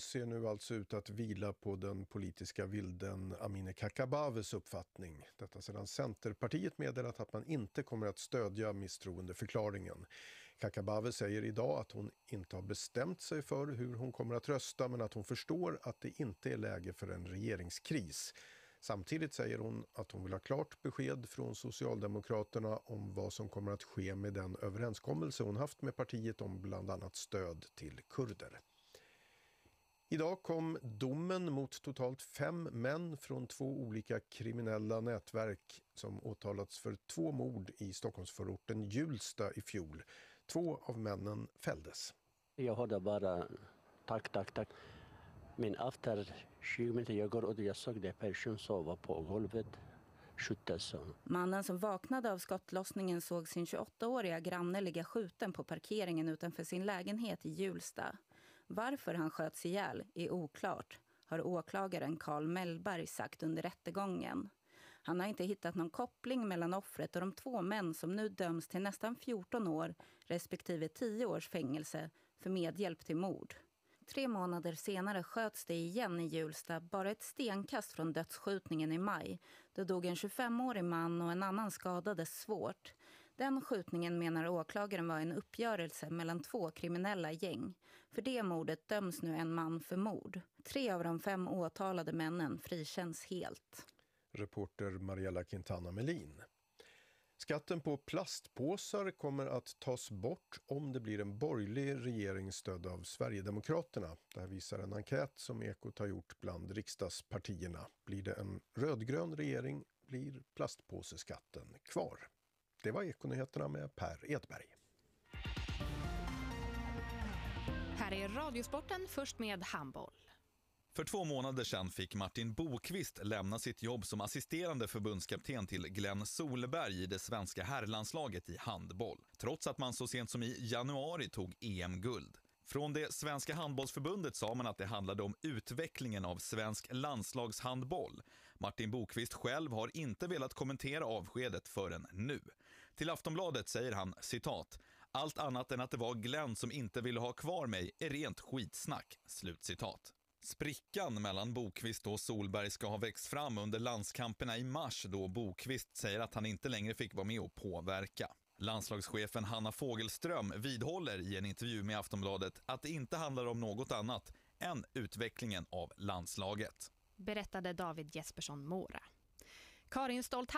ser nu alltså ut att vila på den politiska vilden Amineh Kakabavehs uppfattning. Detta sedan Centerpartiet meddelat att man inte kommer att stödja misstroendeförklaringen. Kakabaveh säger idag att hon inte har bestämt sig för hur hon kommer att rösta men att hon förstår att det inte är läge för en regeringskris. Samtidigt säger hon att hon vill ha klart besked från Socialdemokraterna om vad som kommer att ske med den överenskommelse hon haft med partiet om bland annat stöd till kurder. Idag kom domen mot totalt fem män från två olika kriminella nätverk som åtalats för två mord i Stockholmsförorten Hjulsta i fjol. Två av männen fälldes. Jag hörde bara tack, tack, tack. Men efter 20 minuter jag går och jag såg det person sova på golvet. Skjutas. Mannen som vaknade av skottlossningen såg sin 28-åriga granne ligga skjuten på parkeringen utanför sin lägenhet i Hjulsta. Varför han sköts ihjäl är oklart, har åklagaren Carl Mellberg sagt under rättegången. Han har inte hittat någon koppling mellan offret och de två män som nu döms till nästan 14 år respektive 10 års fängelse för medhjälp till mord. Tre månader senare sköts det igen i Hjulsta, bara ett stenkast från dödsskjutningen i maj. Då dog en 25-årig man och en annan skadades svårt. Den skjutningen menar åklagaren var en uppgörelse mellan två kriminella gäng. För det mordet döms nu en man för mord. Tre av de fem åtalade männen frikänns helt. Reporter Mariella Quintana Melin. Skatten på plastpåsar kommer att tas bort om det blir en borgerlig regering stödd av Sverigedemokraterna. Det här visar en enkät som Ekot har gjort bland riksdagspartierna. Blir det en rödgrön regering blir plastpåseskatten kvar. Det var Ekonyheterna med Per Edberg. Här är Radiosporten först med handboll. För två månader sedan fick Martin Bokvist lämna sitt jobb som assisterande förbundskapten till Glenn Solberg i det svenska herrlandslaget i handboll, trots att man så sent som i januari tog EM-guld. Från det svenska handbollsförbundet sa man att det handlade om utvecklingen av svensk landslagshandboll. Martin Bokvist själv har inte velat kommentera avskedet förrän nu. Till Aftonbladet säger han citat “Allt annat än att det var Glenn som inte ville ha kvar mig är rent skitsnack”. Slutcitat. Sprickan mellan Bokvist och Solberg ska ha växt fram under landskamperna i mars då Bokvist säger att han inte längre fick vara med och påverka. Landslagschefen Hanna Fogelström vidhåller i en intervju med Aftonbladet att det inte handlar om något annat än utvecklingen av landslaget. Berättade David Jespersson Mora. Karin Stolt